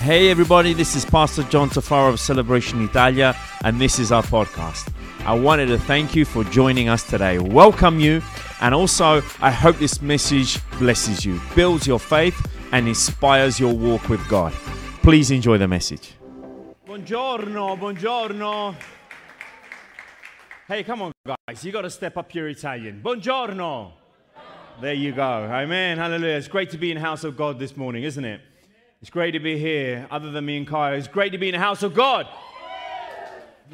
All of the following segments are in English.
Hey everybody, this is Pastor John Tafaro of Celebration Italia, and this is our podcast. I wanted to thank you for joining us today, welcome you, and also I hope this message blesses you, builds your faith, and inspires your walk with God. Please enjoy the message. Buongiorno, buongiorno. Hey, come on, guys, you got to step up your Italian. Buongiorno. There you go. Amen. Hallelujah. It's great to be in the house of God this morning, isn't it? It's great to be here, other than me and Kyle. It's great to be in the house of God.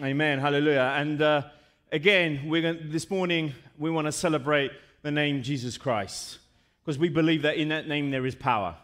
Amen. Hallelujah. And uh, again, we're going this morning, we want to celebrate the name Jesus Christ because we believe that in that name there is power.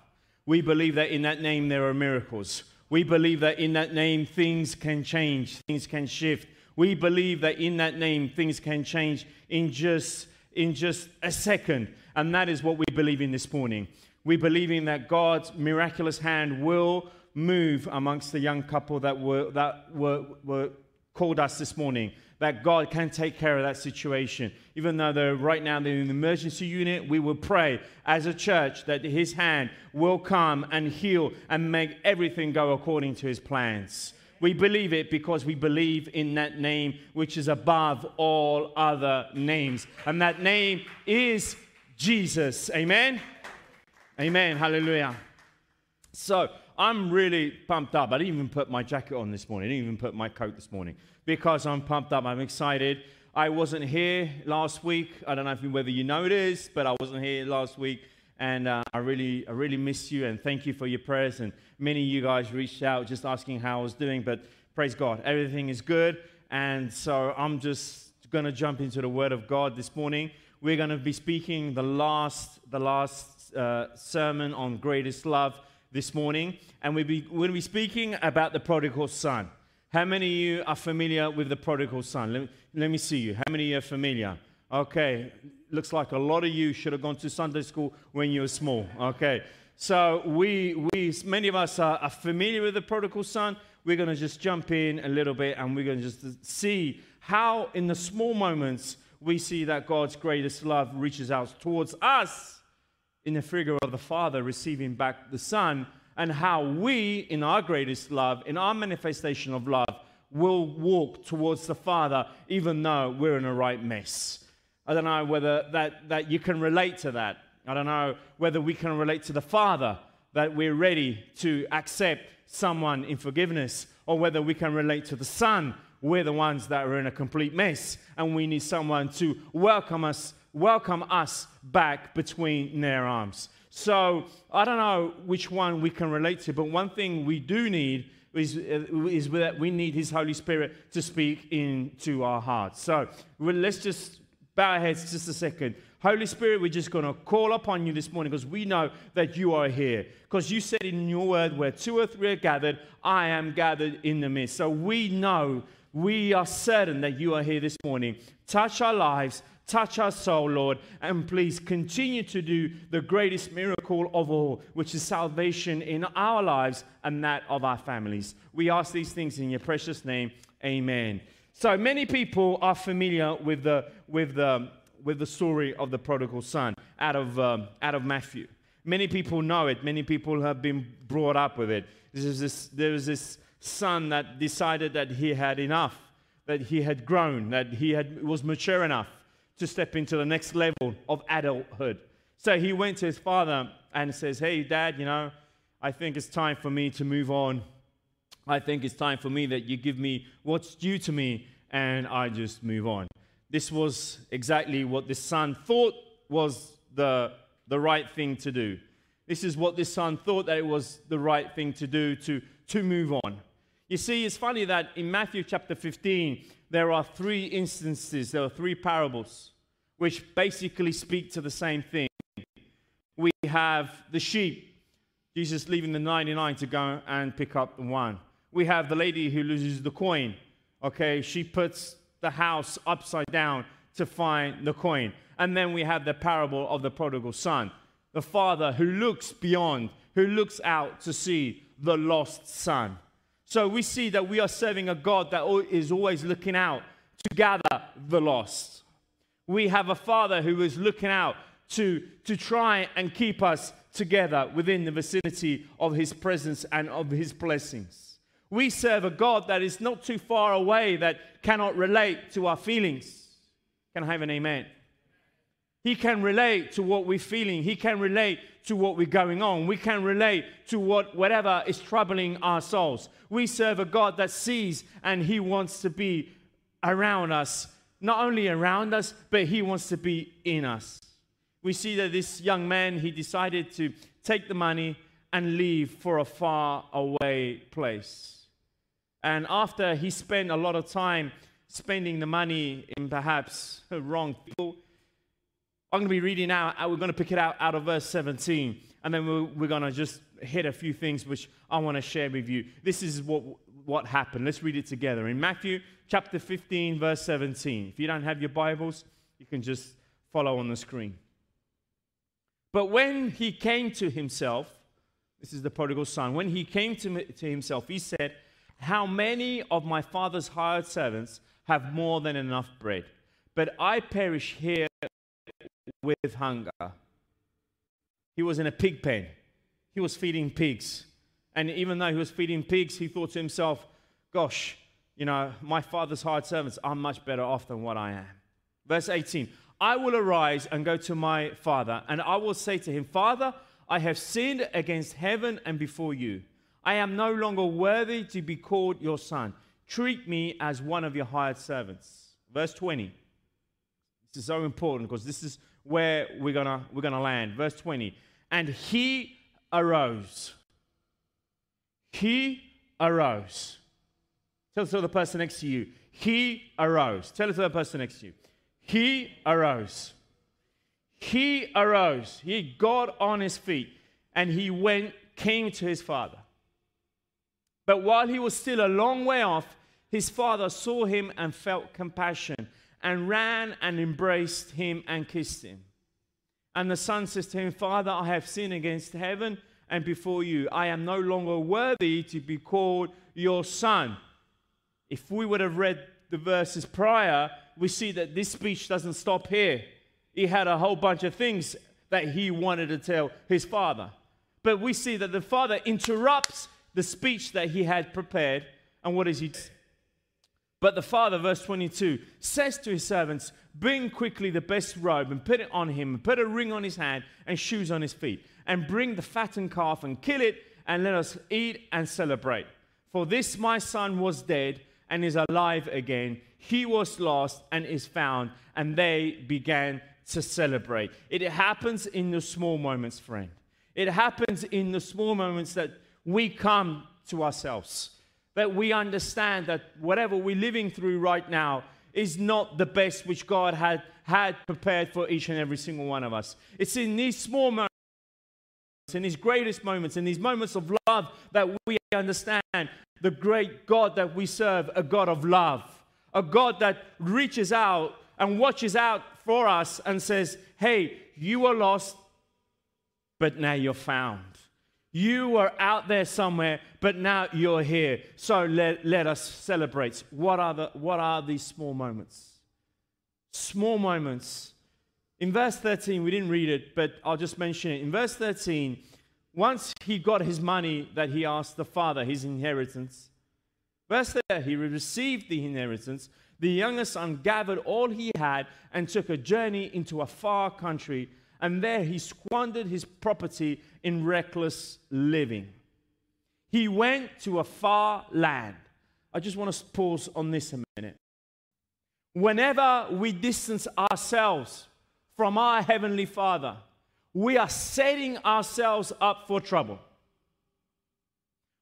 We believe that in that name there are miracles. We believe that in that name things can change, things can shift. We believe that in that name things can change in just in just a second. And that is what we believe in this morning. We believe in that God's miraculous hand will move amongst the young couple that were, that were, were called us this morning. That God can take care of that situation. Even though they're right now they're in the emergency unit, we will pray as a church that His hand will come and heal and make everything go according to His plans. We believe it because we believe in that name which is above all other names. And that name is Jesus. Amen. Amen. Hallelujah. So I'm really pumped up. I didn't even put my jacket on this morning. I didn't even put my coat this morning because I'm pumped up. I'm excited. I wasn't here last week. I don't know if, whether you noticed, but I wasn't here last week. And uh, I really, I really miss you and thank you for your prayers. And many of you guys reached out just asking how I was doing. But praise God, everything is good. And so I'm just going to jump into the Word of God this morning. We're going to be speaking the last, the last uh, sermon on greatest love this morning, and we'll be, we'll be speaking about the prodigal son. How many of you are familiar with the prodigal son? Let, let me see you. How many you're familiar? Okay, looks like a lot of you should have gone to Sunday school when you were small. Okay, so we, we many of us are, are familiar with the prodigal son. We're going to just jump in a little bit and we're going to just see how, in the small moments, we see that God's greatest love reaches out towards us in the figure of the Father receiving back the Son, and how we, in our greatest love, in our manifestation of love, will walk towards the Father even though we're in a right mess. I don't know whether that, that you can relate to that. I don't know whether we can relate to the Father, that we're ready to accept someone in forgiveness, or whether we can relate to the Son. We're the ones that are in a complete mess, and we need someone to welcome us welcome us back between their arms. So I don't know which one we can relate to, but one thing we do need is, uh, is that we need His Holy Spirit to speak into our hearts. So well, let's just bow our heads just a second. Holy Spirit, we're just going to call upon you this morning because we know that you are here. Because you said in your word, where two or three are gathered, I am gathered in the midst. So we know, we are certain that you are here this morning. Touch our lives, Touch our soul, Lord, and please continue to do the greatest miracle of all, which is salvation in our lives and that of our families. We ask these things in your precious name. Amen. So many people are familiar with the, with the, with the story of the prodigal son out of, um, out of Matthew. Many people know it. Many people have been brought up with it. This, there was this son that decided that he had enough, that he had grown, that he had, was mature enough to step into the next level of adulthood. So he went to his father and says, Hey, dad, you know, I think it's time for me to move on. I think it's time for me that you give me what's due to me and I just move on. This was exactly what this son thought was the, the right thing to do. This is what this son thought that it was the right thing to do to, to move on. You see, it's funny that in Matthew chapter 15, there are three instances, there are three parables, which basically speak to the same thing. We have the sheep, Jesus leaving the 99 to go and pick up the one. We have the lady who loses the coin. Okay, she puts the house upside down to find the coin. And then we have the parable of the prodigal son, the father who looks beyond, who looks out to see the lost son. So we see that we are serving a God that is always looking out to gather the lost. We have a Father who is looking out to, to try and keep us together within the vicinity of His presence and of His blessings. We serve a God that is not too far away, that cannot relate to our feelings. Can I have an amen? He can relate to what we're feeling. He can relate to what we're going on. We can relate to what, whatever is troubling our souls. We serve a God that sees and He wants to be around us. Not only around us, but He wants to be in us. We see that this young man, he decided to take the money and leave for a far away place. And after he spent a lot of time spending the money in perhaps wrong people, I'm going to be reading out, uh, we're going to pick it out out of verse 17, and then we're, we're going to just hit a few things which I want to share with you. This is what, what happened. Let's read it together. In Matthew chapter 15, verse 17. If you don't have your Bibles, you can just follow on the screen. But when he came to himself, this is the prodigal son, when he came to, to himself, he said, How many of my father's hired servants have more than enough bread? But I perish here with hunger. He was in a pig pen. He was feeding pigs. And even though he was feeding pigs, he thought to himself, gosh, you know, my father's hired servants are much better off than what I am. Verse 18 I will arise and go to my father, and I will say to him, Father, I have sinned against heaven and before you. I am no longer worthy to be called your son. Treat me as one of your hired servants. Verse 20. This is so important because this is where we're gonna we're gonna land. Verse 20. And he arose. He arose. Tell, the person next to you. He arose. Tell the person next to you. He arose. He arose. He got on his feet and he went, came to his father. But while he was still a long way off, his father saw him and felt compassion and ran and embraced him and kissed him. And the son says to him, Father, I have sinned against heaven and before you. I am no longer worthy to be called your son. If we would have read the verses prior, we see that this speech doesn't stop here. He had a whole bunch of things that he wanted to tell his father. But we see that the father interrupts the speech that he had prepared. And what is he? But the father, verse 22, says to his servants, Bring quickly the best robe and put it on him, and put a ring on his hand and shoes on his feet, and bring the fattened calf and kill it, and let us eat and celebrate. For this my son was dead and is alive again. He was lost and is found. And they began to celebrate. It happens in the small moments, friend. It happens in the small moments that we come to ourselves that we understand that whatever we're living through right now is not the best which God had, had prepared for each and every single one of us. It's in these small moments, in these greatest moments, in these moments of love that we understand the great God that we serve, a God of love, a God that reaches out and watches out for us and says, Hey, you were lost, but now you're found. You were out there somewhere, but now you're here. So let, let us celebrate. What are, the, what are these small moments? Small moments. In verse 13, we didn't read it, but I'll just mention it. In verse 13, once he got his money that he asked the father, his inheritance, verse there, he received the inheritance. The younger son gathered all he had and took a journey into a far country and there he squandered his property in reckless living. He went to a far land. I just want to pause on this a minute. Whenever we distance ourselves from our Heavenly Father, we are setting ourselves up for trouble.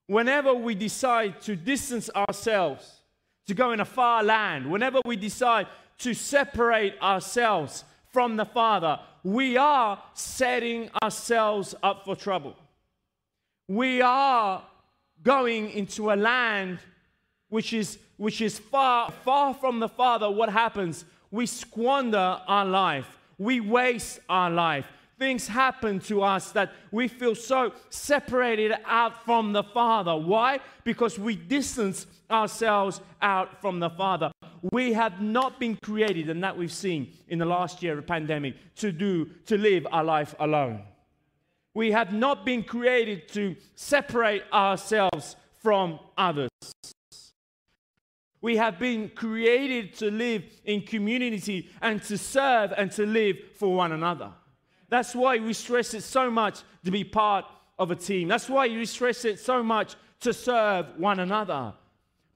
Whenever we decide to distance ourselves, to go in a far land, whenever we decide to separate ourselves from the Father, we are setting ourselves up for trouble. We are going into a land which is, which is far, far from the Father. What happens? We squander our life, we waste our life. Things happen to us that we feel so separated out from the Father. Why? Because we distance ourselves out from the Father. We have not been created, and that we've seen in the last year of pandemic, to do, to live our life alone. We have not been created to separate ourselves from others. We have been created to live in community and to serve and to live for one another. That's why we stress it so much to be part of a team. That's why we stress it so much to serve one another.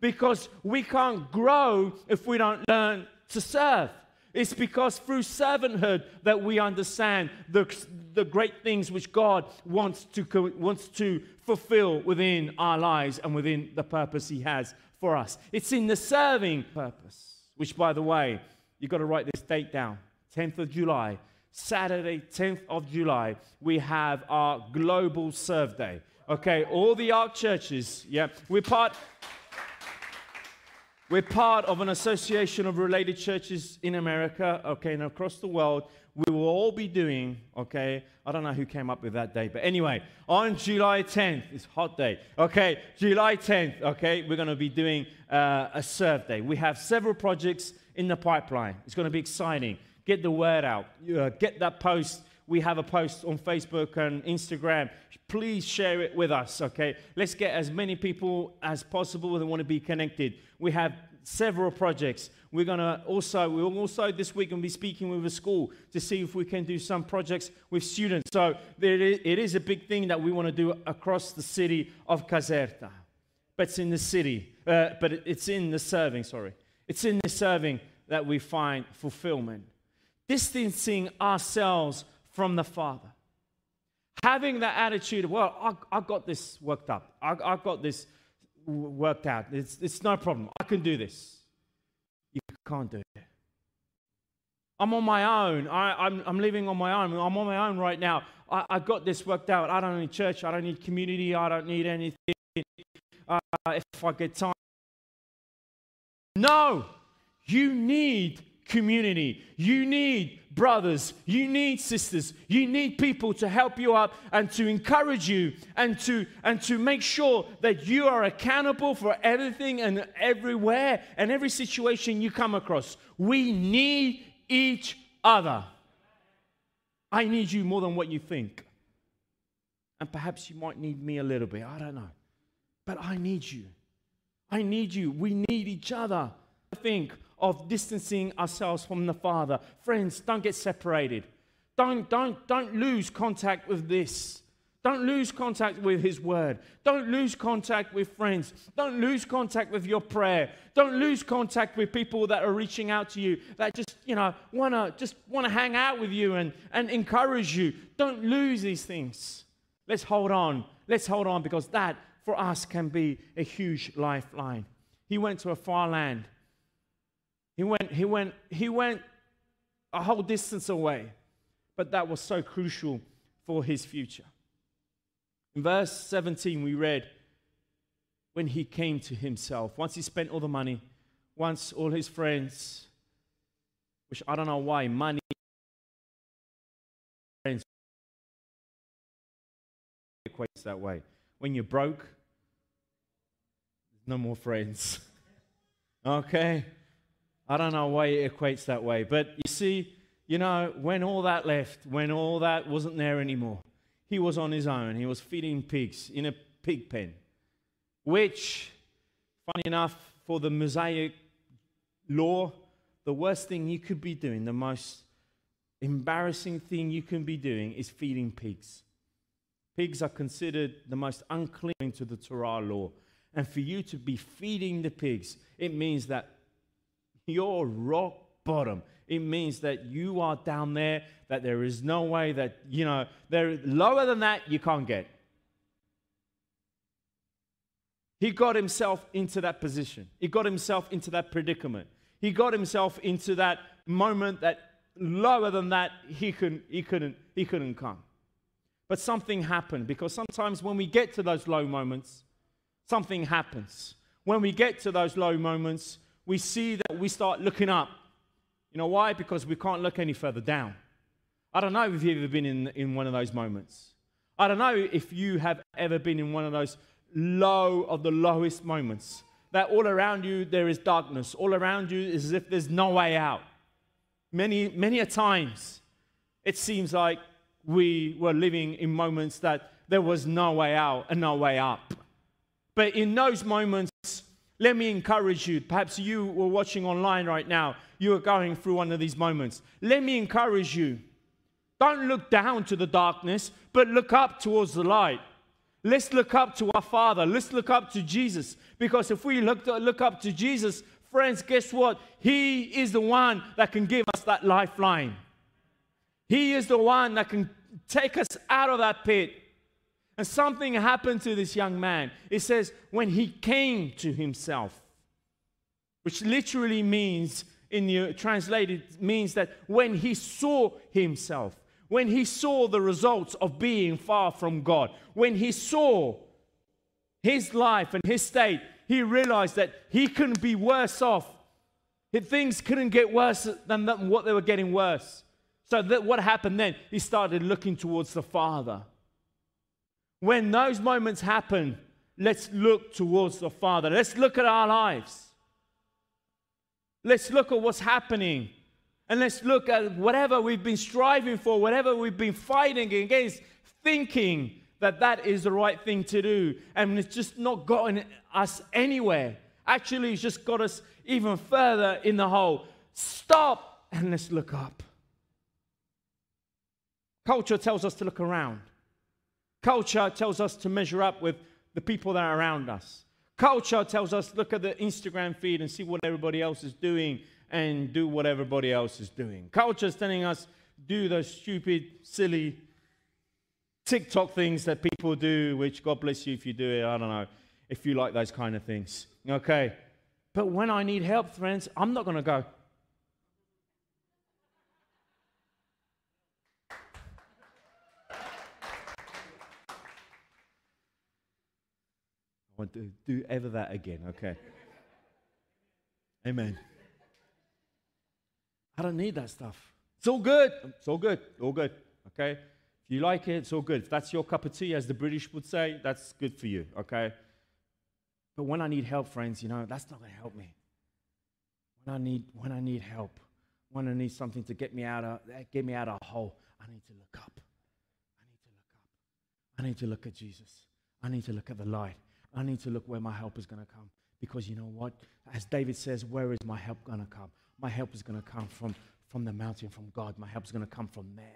Because we can't grow if we don't learn to serve. It's because through servanthood that we understand the, the great things which God wants to, wants to fulfill within our lives and within the purpose He has for us. It's in the serving purpose, which, by the way, you've got to write this date down 10th of July. Saturday, 10th of July, we have our global serve day. Okay, all the ARC churches, yeah, we're part. We're part of an association of related churches in America, okay, and across the world. We will all be doing, okay, I don't know who came up with that day, but anyway, on July 10th, it's hot day, okay, July 10th, okay, we're going to be doing uh, a serve day. We have several projects in the pipeline. It's going to be exciting. Get the word out, uh, get that post. We have a post on Facebook and Instagram. Please share it with us, okay? Let's get as many people as possible that want to be connected we have several projects. We're to also, we'll also this week to be speaking with a school to see if we can do some projects with students. So it is a big thing that we want to do across the city of Caserta. But it's in the city, uh, but it's in the serving, sorry. It's in the serving that we find fulfillment. Distancing ourselves from the Father. Having that attitude of, well, I, I got this worked up. I, I got this worked out. It's, it's no problem. I can do this. You can't do it. I'm on my own. I, am living on my own. I'm on my own right now. I, I got this worked out. I don't need church. I don't need community. I don't need anything. Uh, if I get time. No, you need community. You need brothers, you need sisters, you need people to help you up and to encourage you and to and to make sure that you are accountable for everything and everywhere and every situation you come across. We need each other. I need you more than what you think. And perhaps you might need me a little bit. I don't know. But I need you. I need you. We need each other. I think of distancing ourselves from the Father. Friends, don't get separated. Don't, don't, don't lose contact with this. Don't lose contact with His Word. Don't lose contact with friends. Don't lose contact with your prayer. Don't lose contact with people that are reaching out to you that just, you know, wanna just wanna hang out with you and, and encourage you. Don't lose these things. Let's hold on. Let's hold on because that for us can be a huge lifeline. He went to a far land he went, he went, he went a whole distance away, but that was so crucial for his future. In verse 17, we read, when he came to himself, once he spent all the money, once all his friends, which I don't know why, money, friends equates that way. When you're broke, no more friends. okay? I don't know why it equates that way. But you see, you know, when all that left, when all that wasn't there anymore, he was on his own. He was feeding pigs in a pig pen, which, funny enough, for the Mosaic law, the worst thing you could be doing, the most embarrassing thing you can be doing is feeding pigs. Pigs are considered the most unclean to the Torah law. And for you to be feeding the pigs, it means that you're rock bottom. It means that you are down there, that there is no way that, you know, there lower than that you can't get. He got himself into that position. He got himself into that predicament. He got himself into that moment that lower than that he couldn't, he couldn't, he couldn't come. But something happened because sometimes when we get to those low moments, something happens. When we get to those low moments, we see that we start looking up. You know why? Because we can't look any further down. I don't know if you've ever been in, in one of those moments. I don't know if you have ever been in one of those low of the lowest moments. That all around you there is darkness. All around you is as if there's no way out. Many, many a times it seems like we were living in moments that there was no way out and no way up. But in those moments, let me encourage you. Perhaps you were watching online right now, you are going through one of these moments. Let me encourage you. Don't look down to the darkness, but look up towards the light. Let's look up to our Father. Let's look up to Jesus. Because if we look, to, look up to Jesus, friends, guess what? He is the one that can give us that lifeline. He is the one that can take us out of that pit. And something happened to this young man. It says, when he came to himself, which literally means, in the translated, means that when he saw himself, when he saw the results of being far from God, when he saw his life and his state, he realized that he couldn't be worse off. Things couldn't get worse than what they were getting worse. So that what happened then? He started looking towards the Father. When those moments happen, let's look towards the Father. Let's look at our lives. Let's look at what's happening. And let's look at whatever we've been striving for, whatever we've been fighting against, thinking that that is the right thing to do. And it's just not gotten us anywhere. Actually, it's just got us even further in the hole. Stop and let's look up. Culture tells us to look around. Culture tells us to measure up with the people that are around us. Culture tells us look at the Instagram feed and see what everybody else is doing and do what everybody else is doing. Culture is telling us do those stupid, silly TikTok things that people do, which God bless you if you do it. I don't know if you like those kind of things. Okay. But when I need help, friends, I'm not going to go, want to do ever that again, okay? Amen. I don't need that stuff. It's all good. It's all good. All good. Okay? If you like it, it's all good. If that's your cup of tea, as the British would say, that's good for you. Okay? But when I need help, friends, you know, that's not going to help me. When I need, when I need help, when I need something to get me out of, eh, get me out of a hole, I need to look up. I need to look up. I need to look at Jesus. I need to look at the light. I need to look where my help is going to come. Because you know what? As David says, where is my help going to come? My help is going to come from, from the mountain, from God. My help is going to come from there.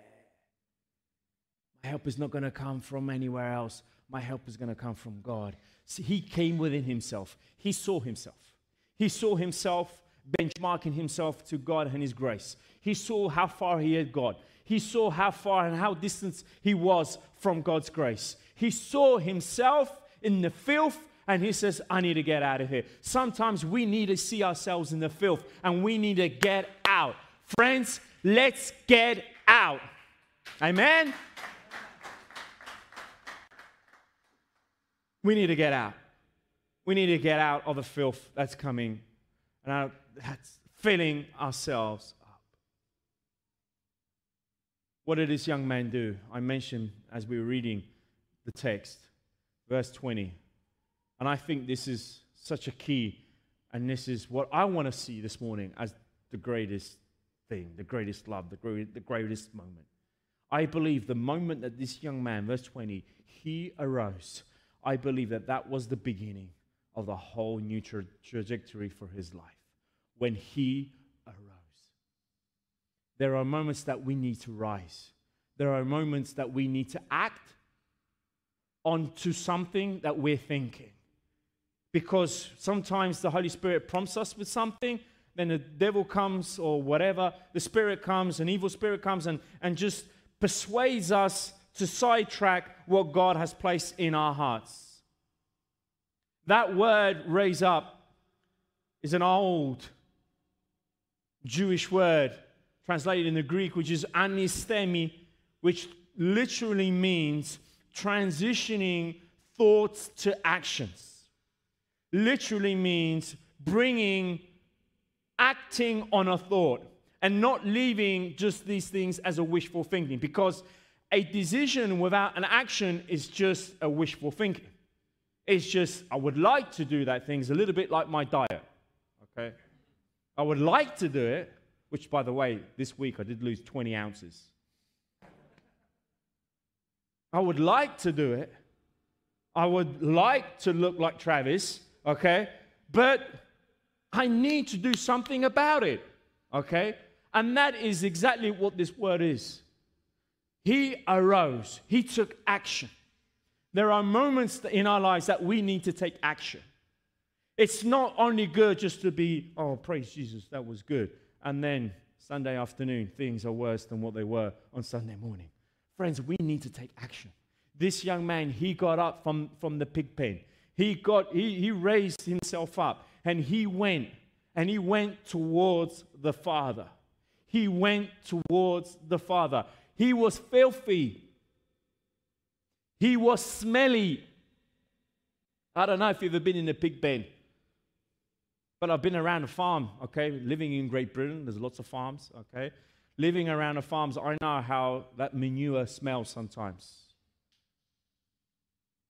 My help is not going to come from anywhere else. My help is going to come from God. See, he came within himself. He saw himself. He saw himself benchmarking himself to God and his grace. He saw how far he had got. He saw how far and how distant he was from God's grace. He saw himself in the filth and he says, I need to get out of here. Sometimes we need to see ourselves in the filth and we need to get out. Friends, let's get out. Amen? We need to get out. We need to get out of the filth that's coming and that's filling ourselves up. What did this young man do? I mentioned as we were reading the text verse 20. And I think this is such a key, and this is what I want to see this morning as the greatest thing, the greatest love, the, great, the greatest moment. I believe the moment that this young man, verse 20, he arose, I believe that that was the beginning of the whole new tra- trajectory for his life. When he arose. There are moments that we need to rise. There are moments that we need to act onto something that we're thinking. Because sometimes the Holy Spirit prompts us with something, then the devil comes or whatever, the spirit comes, an evil spirit comes and, and just persuades us to sidetrack what God has placed in our hearts. That word raise up is an old Jewish word translated in the Greek, which is anistemi, which literally means transitioning thoughts to actions. Literally means bringing, acting on a thought and not leaving just these things as a wishful thinking because a decision without an action is just a wishful thinking. It's just, I would like to do that thing. It's a little bit like my diet. Okay? I would like to do it, which, by the way, this week I did lose 20 ounces. I would like to do it. I would like to look like Travis, okay? But I need to do something about it, okay? And that is exactly what this word is. He arose, he took action. There are moments in our lives that we need to take action. It's not only good just to be, oh, praise Jesus, that was good. And then Sunday afternoon, things are worse than what they were on Sunday morning. Friends, we need to take action. This young man, he got up from, from the pig pen. He, got, he, he raised himself up and he went and he went towards the Father. He went towards the Father. He was filthy. He was smelly. I don't know if you've ever been in a pig pen. But I've been around a farm, okay, living in Great Britain. There's lots of farms, okay. Living around the farms, I know how that manure smells sometimes.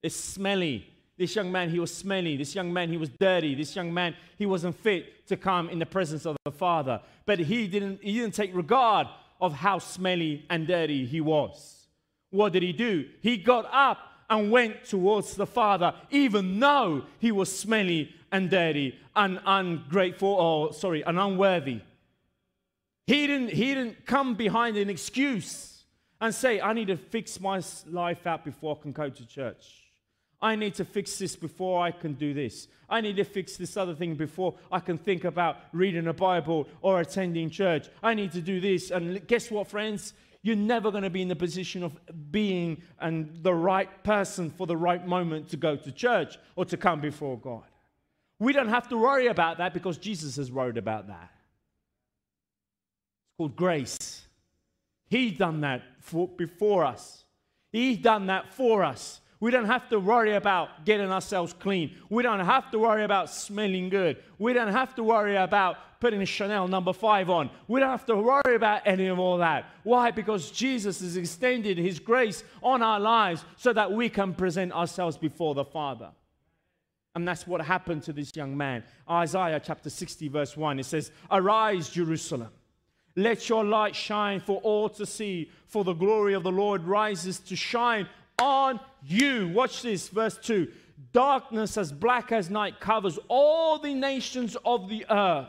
It's smelly. This young man, he was smelly. This young man, he was dirty. This young man, he wasn't fit to come in the presence of the Father. But he didn't, he didn't take regard of how smelly and dirty he was. What did he do? He got up and went towards the Father, even though he was smelly and dirty and ungrateful, or sorry, and unworthy. He didn't, he didn't come behind an excuse and say, I need to fix my life out before I can go to church. I need to fix this before I can do this. I need to fix this other thing before I can think about reading a Bible or attending church. I need to do this. And guess what, friends? You're never going to be in the position of being and the right person for the right moment to go to church or to come before God. We don't have to worry about that because Jesus has worried about that. Called grace. He done that for, before us. He done that for us. We don't have to worry about getting ourselves clean. We don't have to worry about smelling good. We don't have to worry about putting Chanel number five on. We don't have to worry about any of all that. Why? Because Jesus has extended his grace on our lives so that we can present ourselves before the Father. And that's what happened to this young man. Isaiah chapter 60, verse 1, it says, Arise, Jerusalem. Let your light shine for all to see, for the glory of the Lord rises to shine on you. Watch this, verse 2. Darkness as black as night covers all the nations of the earth,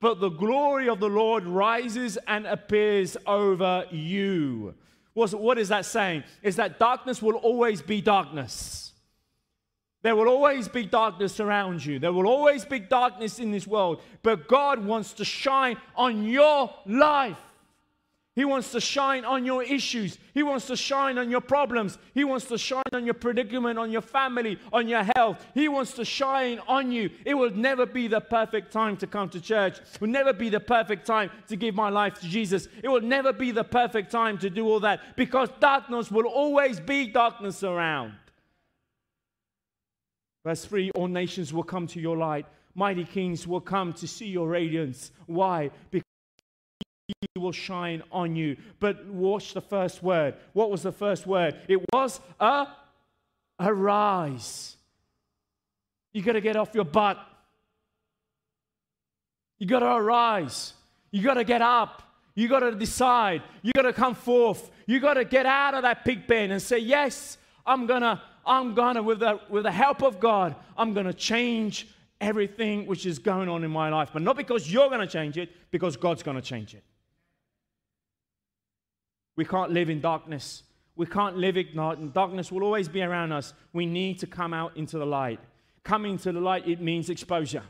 but the glory of the Lord rises and appears over you. What is that saying? Is that darkness will always be darkness. There will always be darkness around you. There will always be darkness in this world. But God wants to shine on your life. He wants to shine on your issues. He wants to shine on your problems. He wants to shine on your predicament, on your family, on your health. He wants to shine on you. It will never be the perfect time to come to church. It will never be the perfect time to give my life to Jesus. It will never be the perfect time to do all that because darkness will always be darkness around. Verse 3 All nations will come to your light. Mighty kings will come to see your radiance. Why? Because he will shine on you. But watch the first word. What was the first word? It was a arise. You got to get off your butt. You got to arise. You got to get up. You got to decide. You got to come forth. You got to get out of that pig pen and say, Yes, I'm going to I'm to, with the, with the help of God, I'm to change everything which is going on in my life. But not because you're to change it, because God's to change it. We can't live in darkness. We can't live in darkness. will always be around us. We need to come out into the light. Coming to the light, it means exposure.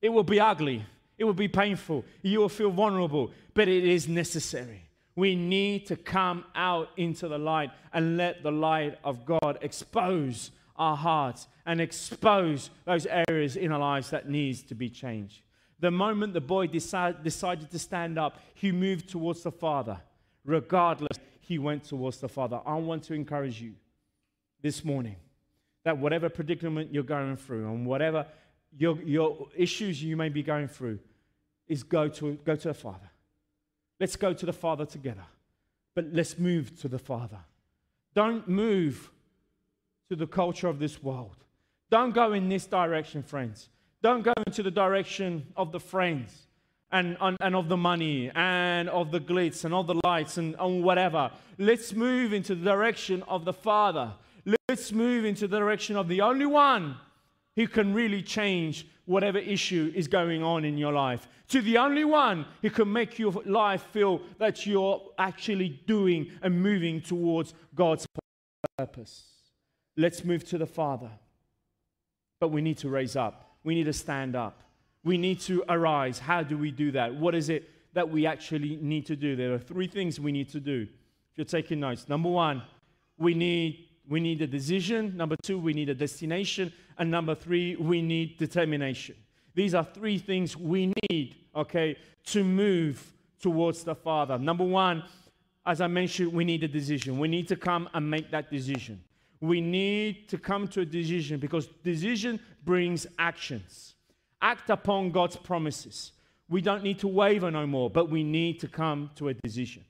It will be ugly. It will be painful. You will feel vulnerable, but it is necessary. We need to come out into the light and let the light of God expose our hearts and expose those areas in our lives that needs to be changed. The moment the boy decide, decided to stand up, he moved towards the Father. Regardless, he went towards the Father. I want to encourage you this morning that whatever predicament you're going through and whatever your, your issues you may be going through, is go to, go to the Father. Let's go to the Father together. But let's move to the Father. Don't move to the culture of this world. Don't go in this direction, friends. Don't go into the direction of the friends and, and, and of the money and of the glitz and of the lights and, and whatever. Let's move into the direction of the Father. Let's move into the direction of the only one who can really change whatever issue is going on in your life. To the only one who can make your life feel that you're actually doing and moving towards God's purpose. Let's move to the Father. But we need to raise up, we need to stand up. We need to arise. How do we do that? What is it that we actually need to do? There are three things we need to do. If you're taking notes, number one, we need we need a decision. Number two, we need a destination. And number three, we need determination. These are three things we need, okay, to move towards the Father. Number one, as I mentioned, we need a decision. We need to come and make that decision. We need to come to a decision because decision brings actions act upon God's promises. We don't need to waver no more, but we need to come to a decision.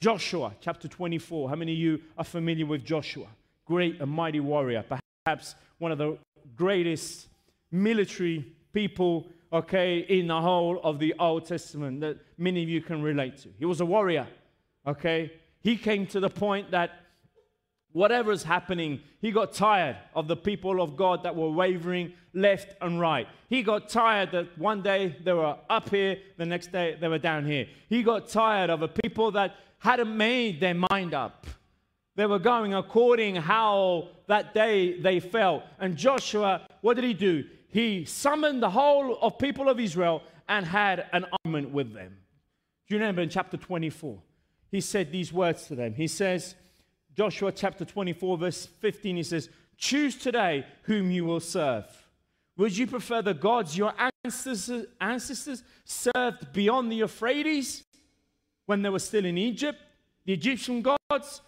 Joshua chapter 24. How many of you are familiar with Joshua? Great and mighty warrior, perhaps one of the greatest military people, okay, in the whole of the Old Testament that many of you can relate to. He was a warrior, okay? He came to the point that whatever is happening, he got tired of the people of God that were wavering left and right. He got tired that one day they were up here, the next day they were down here. He got tired of a people that hadn't made their mind up. They were going according how that day they felt. And Joshua, what did he do? He summoned the whole of people of Israel and had an argument with them. Do you remember in chapter 24? He said these words to them. He says, Joshua chapter 24, verse 15, he says, Choose today whom you will serve. Would you prefer the gods your ancestors, ancestors served beyond the Euphrates when they were still in Egypt, the Egyptian gods?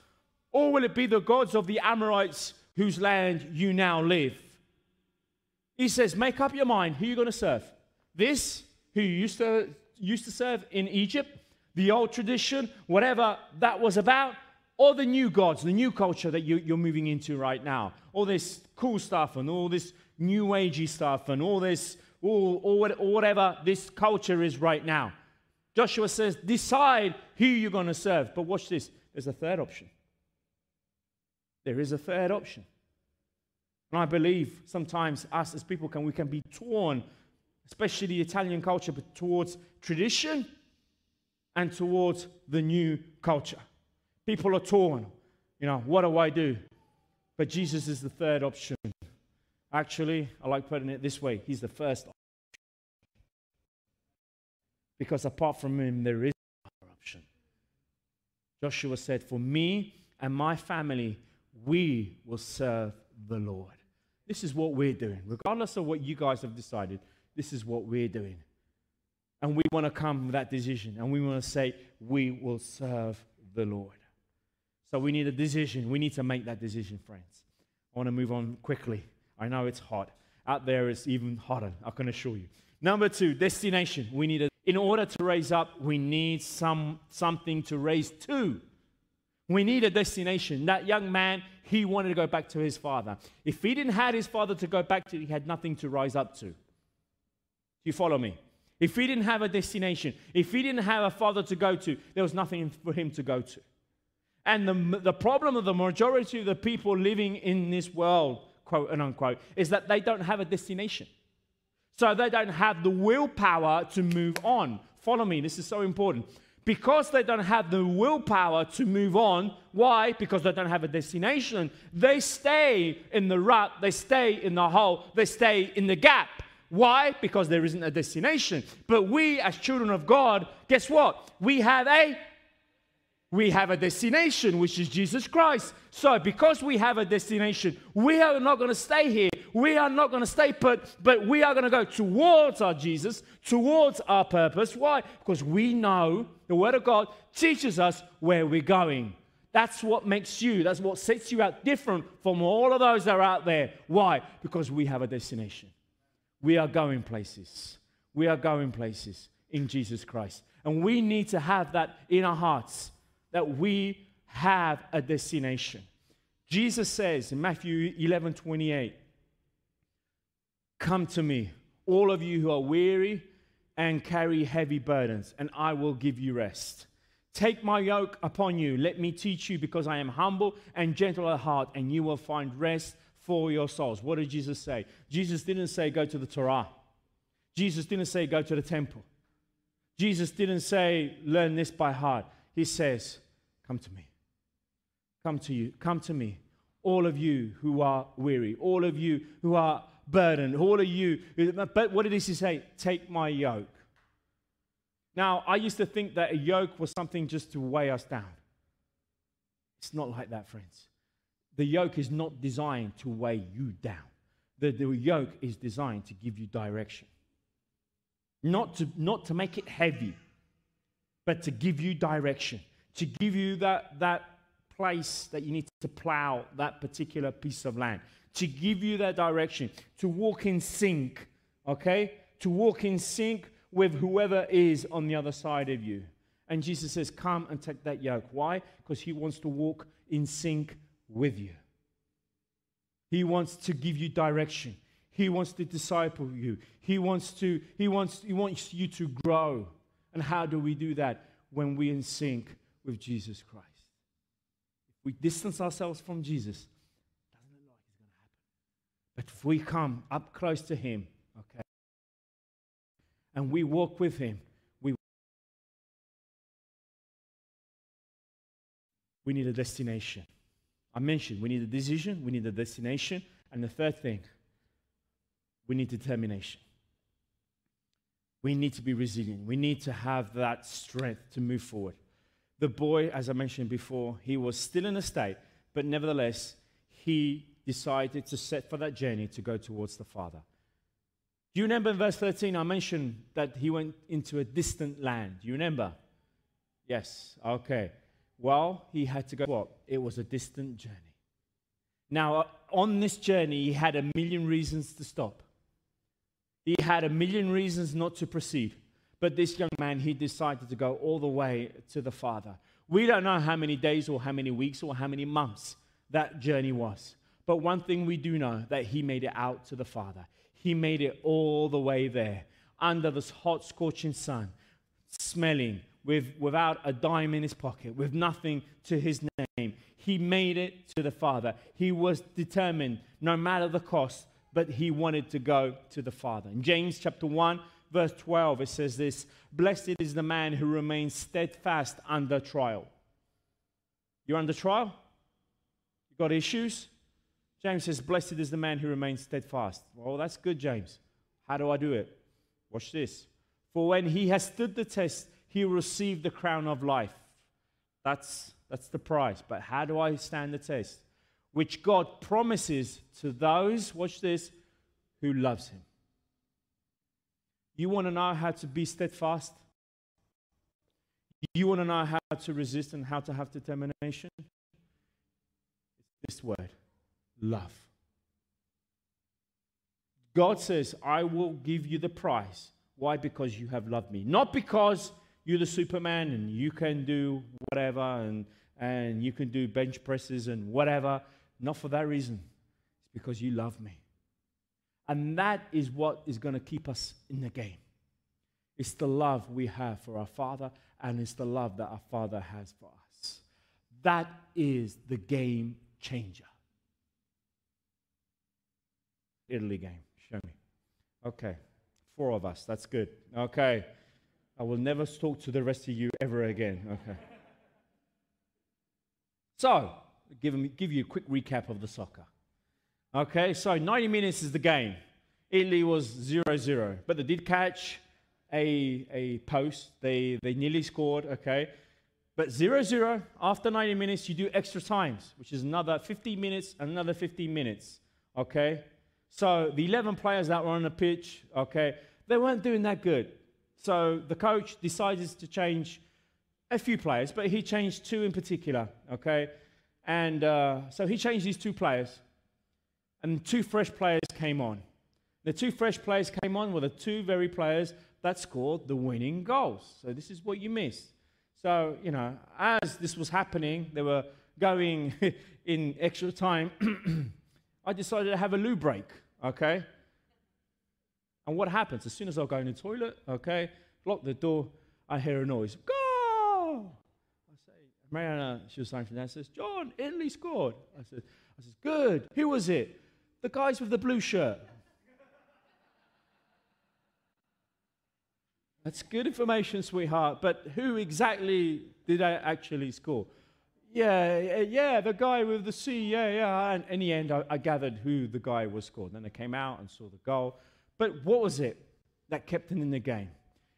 Or will it be the gods of the Amorites whose land you now live? He says, Make up your mind who you're going to serve. This, who you used to, used to serve in Egypt, the old tradition, whatever that was about, or the new gods, the new culture that you, are moving into right now. All this cool stuff and all this new agey stuff and all this, or, or whatever this culture is right now. Joshua says, decide who you're going to serve. But watch this there's a third option. There is a third option. And I believe sometimes us as people can we can be torn, especially the Italian culture, but towards tradition and towards the new culture. People are torn. You know, what do I do? But Jesus is the third option. Actually, I like putting it this way He's the first option. Because apart from Him, there is no option. Joshua said, For me and my family, we will serve the Lord. This is what we're doing. Regardless of what you guys have decided, this is what we're doing. And we want to come with that decision and we want to say, We will serve the Lord. So we need a decision. We need to make that decision, friends. I want to move on quickly. I know it's hot. Out there, it's even hotter, I can assure you. Number two, destination. We need a, in order to raise up, we need some, something to raise to. We need a destination. That young man, he wanted to go back to his father. If he didn't have his father to go back to, he had nothing to rise up to. Do you follow me? If he didn't have a destination, if he didn't have a father to go to, there was nothing for him to go to. And the, the problem of the majority of the people living in this world, quote and unquote, is that they don't have a destination. So they don't have the willpower to move on. Follow me, this is so important. Because they don't have the willpower to move on, why? Because they don't have a destination. They stay in the rut, they stay in the hole, they stay in the gap. Why? Because there isn't a destination. But we, as children of God, guess what? We have a we have a destination, which is Jesus Christ. So, because we have a destination, we are not going to stay here. We are not going to stay put, but we are going to go towards our Jesus, towards our purpose. Why? Because we know the Word of God teaches us where we're going. That's what makes you, that's what sets you out different from all of those that are out there. Why? Because we have a destination. We are going places. We are going places in Jesus Christ. And we need to have that in our hearts that we have a destination. Jesus says in Matthew 11 28, Come to me, all of you who are weary and carry heavy burdens, and I will give you rest. Take my yoke upon you. Let me teach you, because I am humble and gentle at heart, and you will find rest for your souls. What did Jesus say? Jesus didn't say, Go to the Torah. Jesus didn't say, Go to the temple. Jesus didn't say, Learn this by heart. He says, Come to me. Come to you. Come to me. All of you who are weary, all of you who are burdened, all of you. But what did he say? Take my yoke. Now, I used to think that a yoke was something just to weigh us down. It's not like that, friends. The yoke is not designed to weigh you down. The, the yoke is designed to give you direction. Not to, not to make it heavy, but to give you direction, to give you that, that place that you need to plow that particular piece of land, to give you that direction, to walk in sync, okay? To walk in sync with whoever is on the other side of you. And Jesus says, Come and take that yoke. Why? Because he wants to walk in sync with you. He wants to give you direction. He wants to disciple you. He wants to he wants he wants you to grow. And how do we do that? When we're in sync with Jesus Christ. If we distance ourselves from Jesus, doesn't look like it's going to happen. But if we come up close to him, okay, and we walk with him, we we need a destination. I mentioned we need a decision, we need a destination, and the third thing, we need determination. We need to be resilient. We need to have that strength to move forward. The boy, as I mentioned before, he was still in a state, but nevertheless, he decided to set for that journey to go towards the Father. Do you remember in verse 13 I mentioned that he went into a distant land? You remember? Yes. Okay. Well, he had to go what? It was a distant journey. Now, uh, on this journey, he had a million reasons to stop. He had a million reasons not to proceed. But this young man, he decided to go all the way to the Father. We don't know how many days or how many weeks or how many months that journey was. But one thing we do know that he made it out to the Father. He made it all the way there under this hot, scorching sun, smelling, with, without a dime in his pocket, with nothing to his name. He made it to the Father. He was determined, no matter the cost, but he wanted to go to the Father. In James chapter 1, verse 12, it says this Blessed is the man who remains steadfast under trial. You're under trial? You got issues? James says, Blessed is the man who remains steadfast. Well, that's good, James. How do I do it? Watch this. For when he has stood the test, he will receive the crown of life. That's, that's the prize. But how do I stand the test? Which God promises to those, watch this, who loves him. You want to know how to be steadfast? You want to know how to resist and how to have determination? It's this word love. God says, I will give you the prize. Why? Because you have loved me. Not because you're the Superman and you can do whatever and, and you can do bench presses and whatever. Not for that reason. It's because you love me. And that is what is going to keep us in the game. It's the love we have for our Father, and it's the love that our Father has for us. That is the game changer. Italy game. Show me. Okay. Four of us. That's good. Okay. I will never talk to the rest of you ever again. Okay. so, give, me, give you a quick recap of the soccer. Okay, so 90 minutes is the game. Italy was 0 0, but they did catch a, a post. They, they nearly scored, okay? But 0 0, after 90 minutes, you do extra times, which is another 15 minutes, another 15 minutes, okay? So the 11 players that were on the pitch, okay, they weren't doing that good. So the coach decided to change a few players, but he changed two in particular, okay? And uh, so he changed these two players, and two fresh players came on. The two fresh players came on were the two very players that scored the winning goals. So this is what you missed. So, you know, as this was happening, they were going in extra time. I decided to have a loo break, okay? And what happens? As soon as I go in the toilet, okay, lock the door, I hear a noise. Go! Mariana, she was signing from that, says, John, Italy scored. I said, I says, good. Who was it? The guys with the blue shirt. That's good information, sweetheart. But who exactly did I actually score? Yeah, eh, yeah, the guy with the C, yeah, yeah. And in the end, I, I gathered who the guy was scored. Then I came out and saw the goal. But what was it that kept him in the game?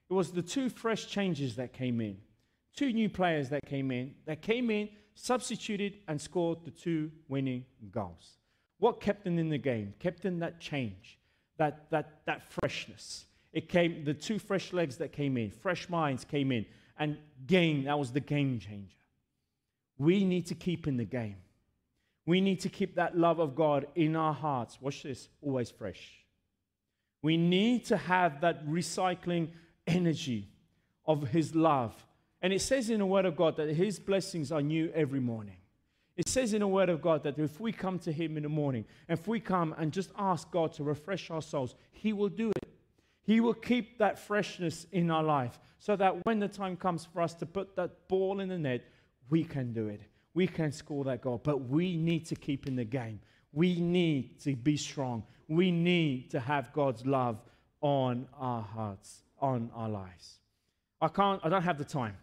It was the two fresh changes that came in. Two new players that came in, that came in, substituted, and scored the two winning goals. What kept them in the game? Kept in that change, that, that, that freshness. It came, the two fresh legs that came in, fresh minds came in, and game, that was the game changer. We need to keep in the game. We need to keep that love of God in our hearts. Watch this, always fresh. We need to have that recycling energy of His love. And it says in the Word of God that His blessings are new every morning. It says in the Word of God that if we come to Him in the morning, if we come and just ask God to refresh our souls, He will do it. He will keep that freshness in our life so that when the time comes for us to put that ball in the net, we can do it. We can score that goal. But we need to keep in the game. We need to be strong. We need to have God's love on our hearts, on our lives. I can't, I don't have the time,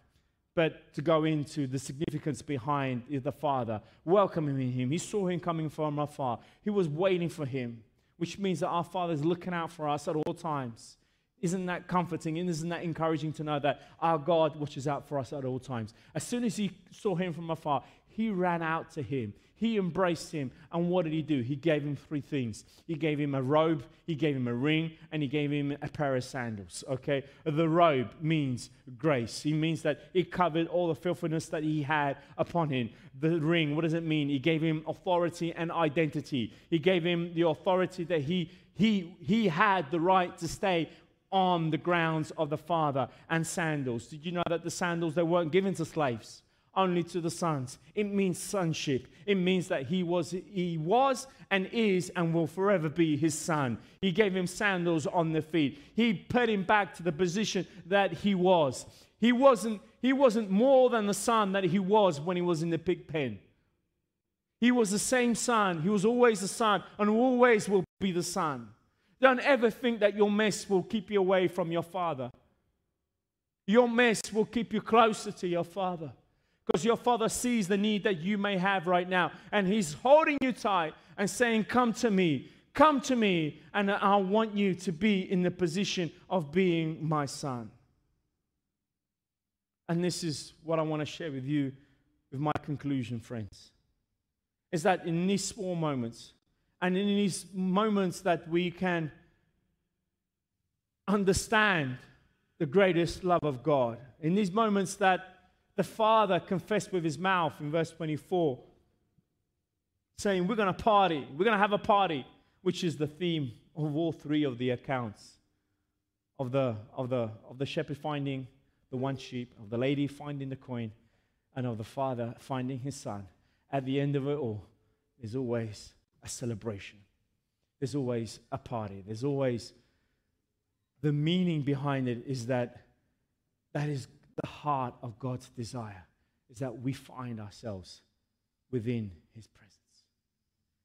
but to go into the significance behind the Father welcoming him. He saw him coming from afar. He was waiting for him which means that our Father is looking out for us at all times. Isn't that comforting? And isn't that encouraging to know that our God watches out for us at all times? As soon as he saw him from afar, he ran out to him. He embraced him. And what did he do? He gave him three things. He gave him a robe, he gave him a ring, and he gave him a pair of sandals. Okay? The robe means grace. It means that it covered all the filthiness that he had upon him. The ring, what does it mean? He gave him authority and identity. He gave him the authority that he he, he had the right to stay on the grounds of the Father and sandals. Did you know that the sandals they weren't given to slaves? only to the sons. It means sonship. It means that he was, he was and is and will forever be his son. He gave him sandals on the feet. He put him back to the position that he was. He wasn't, he wasn't more than the son that he was when he was in the pig pen. He was the same son. He was always the son and always will be the son. Don't ever think that your mess will keep you away from your father. Your mess will keep you closer to your father because your Father sees the need that you may have right now. And He's holding you tight and saying, Come to me, come to me, and I want you to be in the position of being my son. And this is what I want to share with you with my conclusion, friends. Is that in these small moments, and in these moments that we can understand the greatest love of God, in these moments that the father confessed with his mouth in verse 24, saying, We're going to party. We're going to have a party, which is the theme of all three of the accounts of the, of the, of the shepherd finding the one sheep, of the lady finding the coin, and of the father finding his son. At the end of it all, there's always a celebration. There's always a party. There's always the meaning behind it is that that is the heart of God's desire is that we find ourselves within his presence,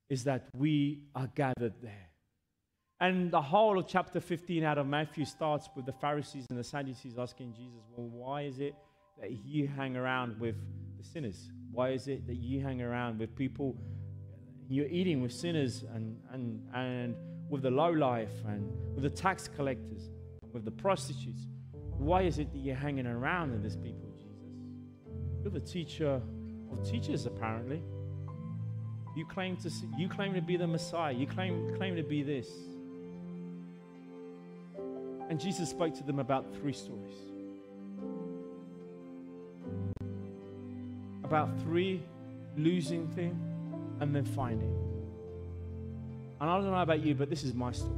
is that we are gathered there. And the whole of chapter 15 out of Matthew starts with the Pharisees and the Sadducees asking Jesus, Well, why is it that you hang around with the sinners? Why is it that you hang around with people? You're eating with sinners and, and, and with the low life and with the tax collectors, with the prostitutes. Why is it that you're hanging around with these people, Jesus? You're the teacher of teachers, apparently. You claim to, you claim to be the Messiah. You claim, claim to be this. And Jesus spoke to them about three stories. About three losing thing and then find finding. And I don't know about you, but this is my story.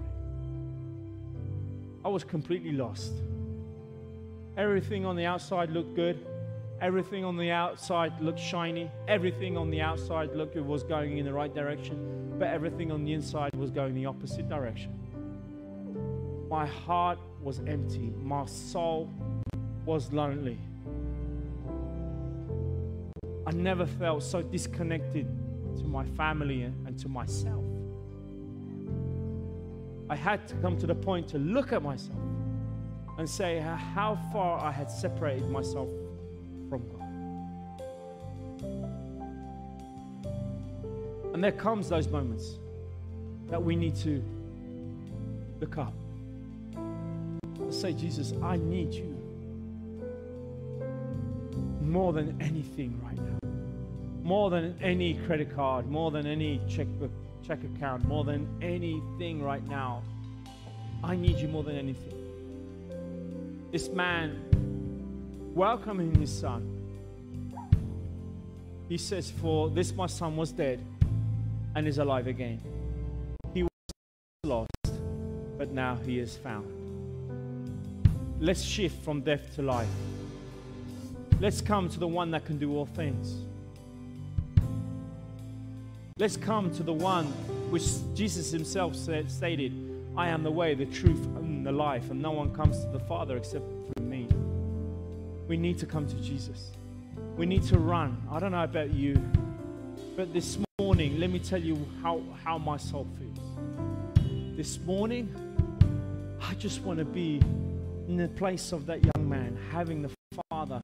I was completely lost. Everything on the outside looked good. Everything on the outside looked shiny. Everything on the outside looked it was going in the right direction. But everything on the inside was going the opposite direction. my heart was empty, my soul was lonely. I never felt so disconnected to my family and to myself. I had to come to the point to look at myself and say how far I had separated myself from God. And there comes those moments that we need to look up. and say, Jesus, I need you more than anything right now. More than any credit card, more than any checkbook, check account, more than anything right now. I need you more than anything. This man welcoming his son. He says, For this my son was dead and is alive again. He was lost, but now he is found. Let's shift from death to life. Let's come to the one that can do all things. Let's come to the one which Jesus himself said, stated, I am the way, the truth, and the life, and no one comes to the Father except through me. We need to come to Jesus. We need to run. I don't know about you, but this morning, let me tell you how, how my soul feels. This morning, I just want to be in the place of that young man, having the Father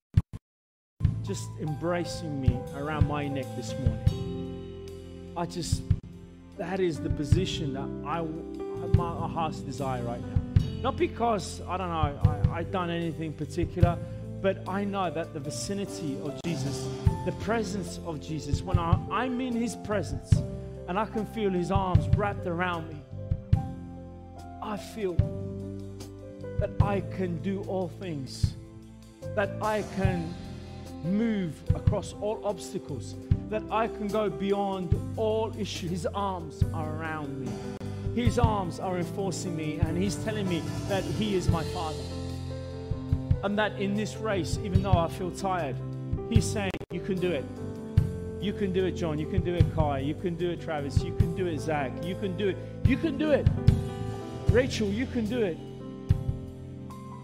just embracing me around my neck this morning. I just, that is the position that I, my heart's desire right now. Not because, I don't know, I, I've done anything particular, but I know that the vicinity of Jesus, the presence of Jesus, when I, I'm in his presence and I can feel his arms wrapped around me, I feel that I can do all things, that I can move across all obstacles, that I can go beyond all issues. His arms are around me. His arms are enforcing me, and He's telling me that He is my Father. And that in this race, even though I feel tired, He's saying, You can do it. You can do it, John. You can do it, Kai. You can do it, Travis. You can do it, Zach. You can do it. You can do it. Rachel, you can do it.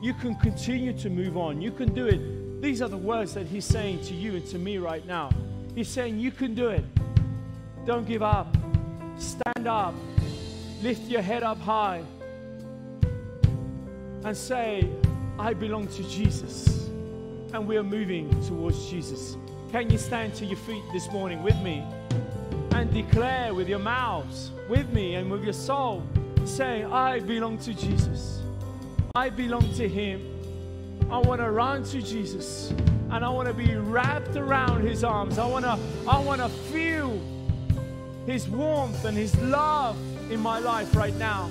You can continue to move on. You can do it. These are the words that He's saying to you and to me right now. He's saying, You can do it. Don't give up. Stand up. Lift your head up high. And say, I belong to Jesus. And we are moving towards Jesus. Can you stand to your feet this morning with me and declare with your mouths, with me and with your soul, saying, I belong to Jesus. I belong to Him. I want to run to Jesus and I want to be wrapped around His arms. I want to, I want to feel His warmth and His love in my life right now.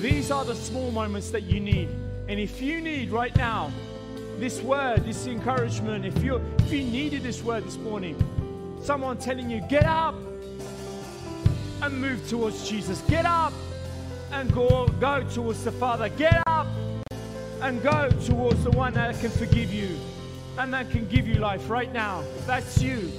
These are the small moments that you need. And if you need right now this word, this encouragement, if you if you needed this word this morning, someone telling you, get up and move towards Jesus. Get up and go, go towards the Father. Get up and go towards the one that can forgive you and that can give you life right now. If that's you,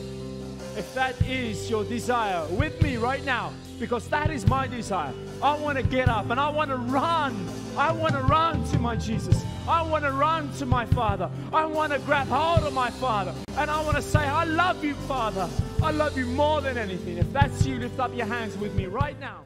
if that is your desire, with me right now, because that is my desire. I want to get up and I want to run. I want to run to my Jesus. I want to run to my Father. I want to grab hold of my Father. And I want to say, I love you, Father. I love you more than anything. If that's you, lift up your hands with me right now.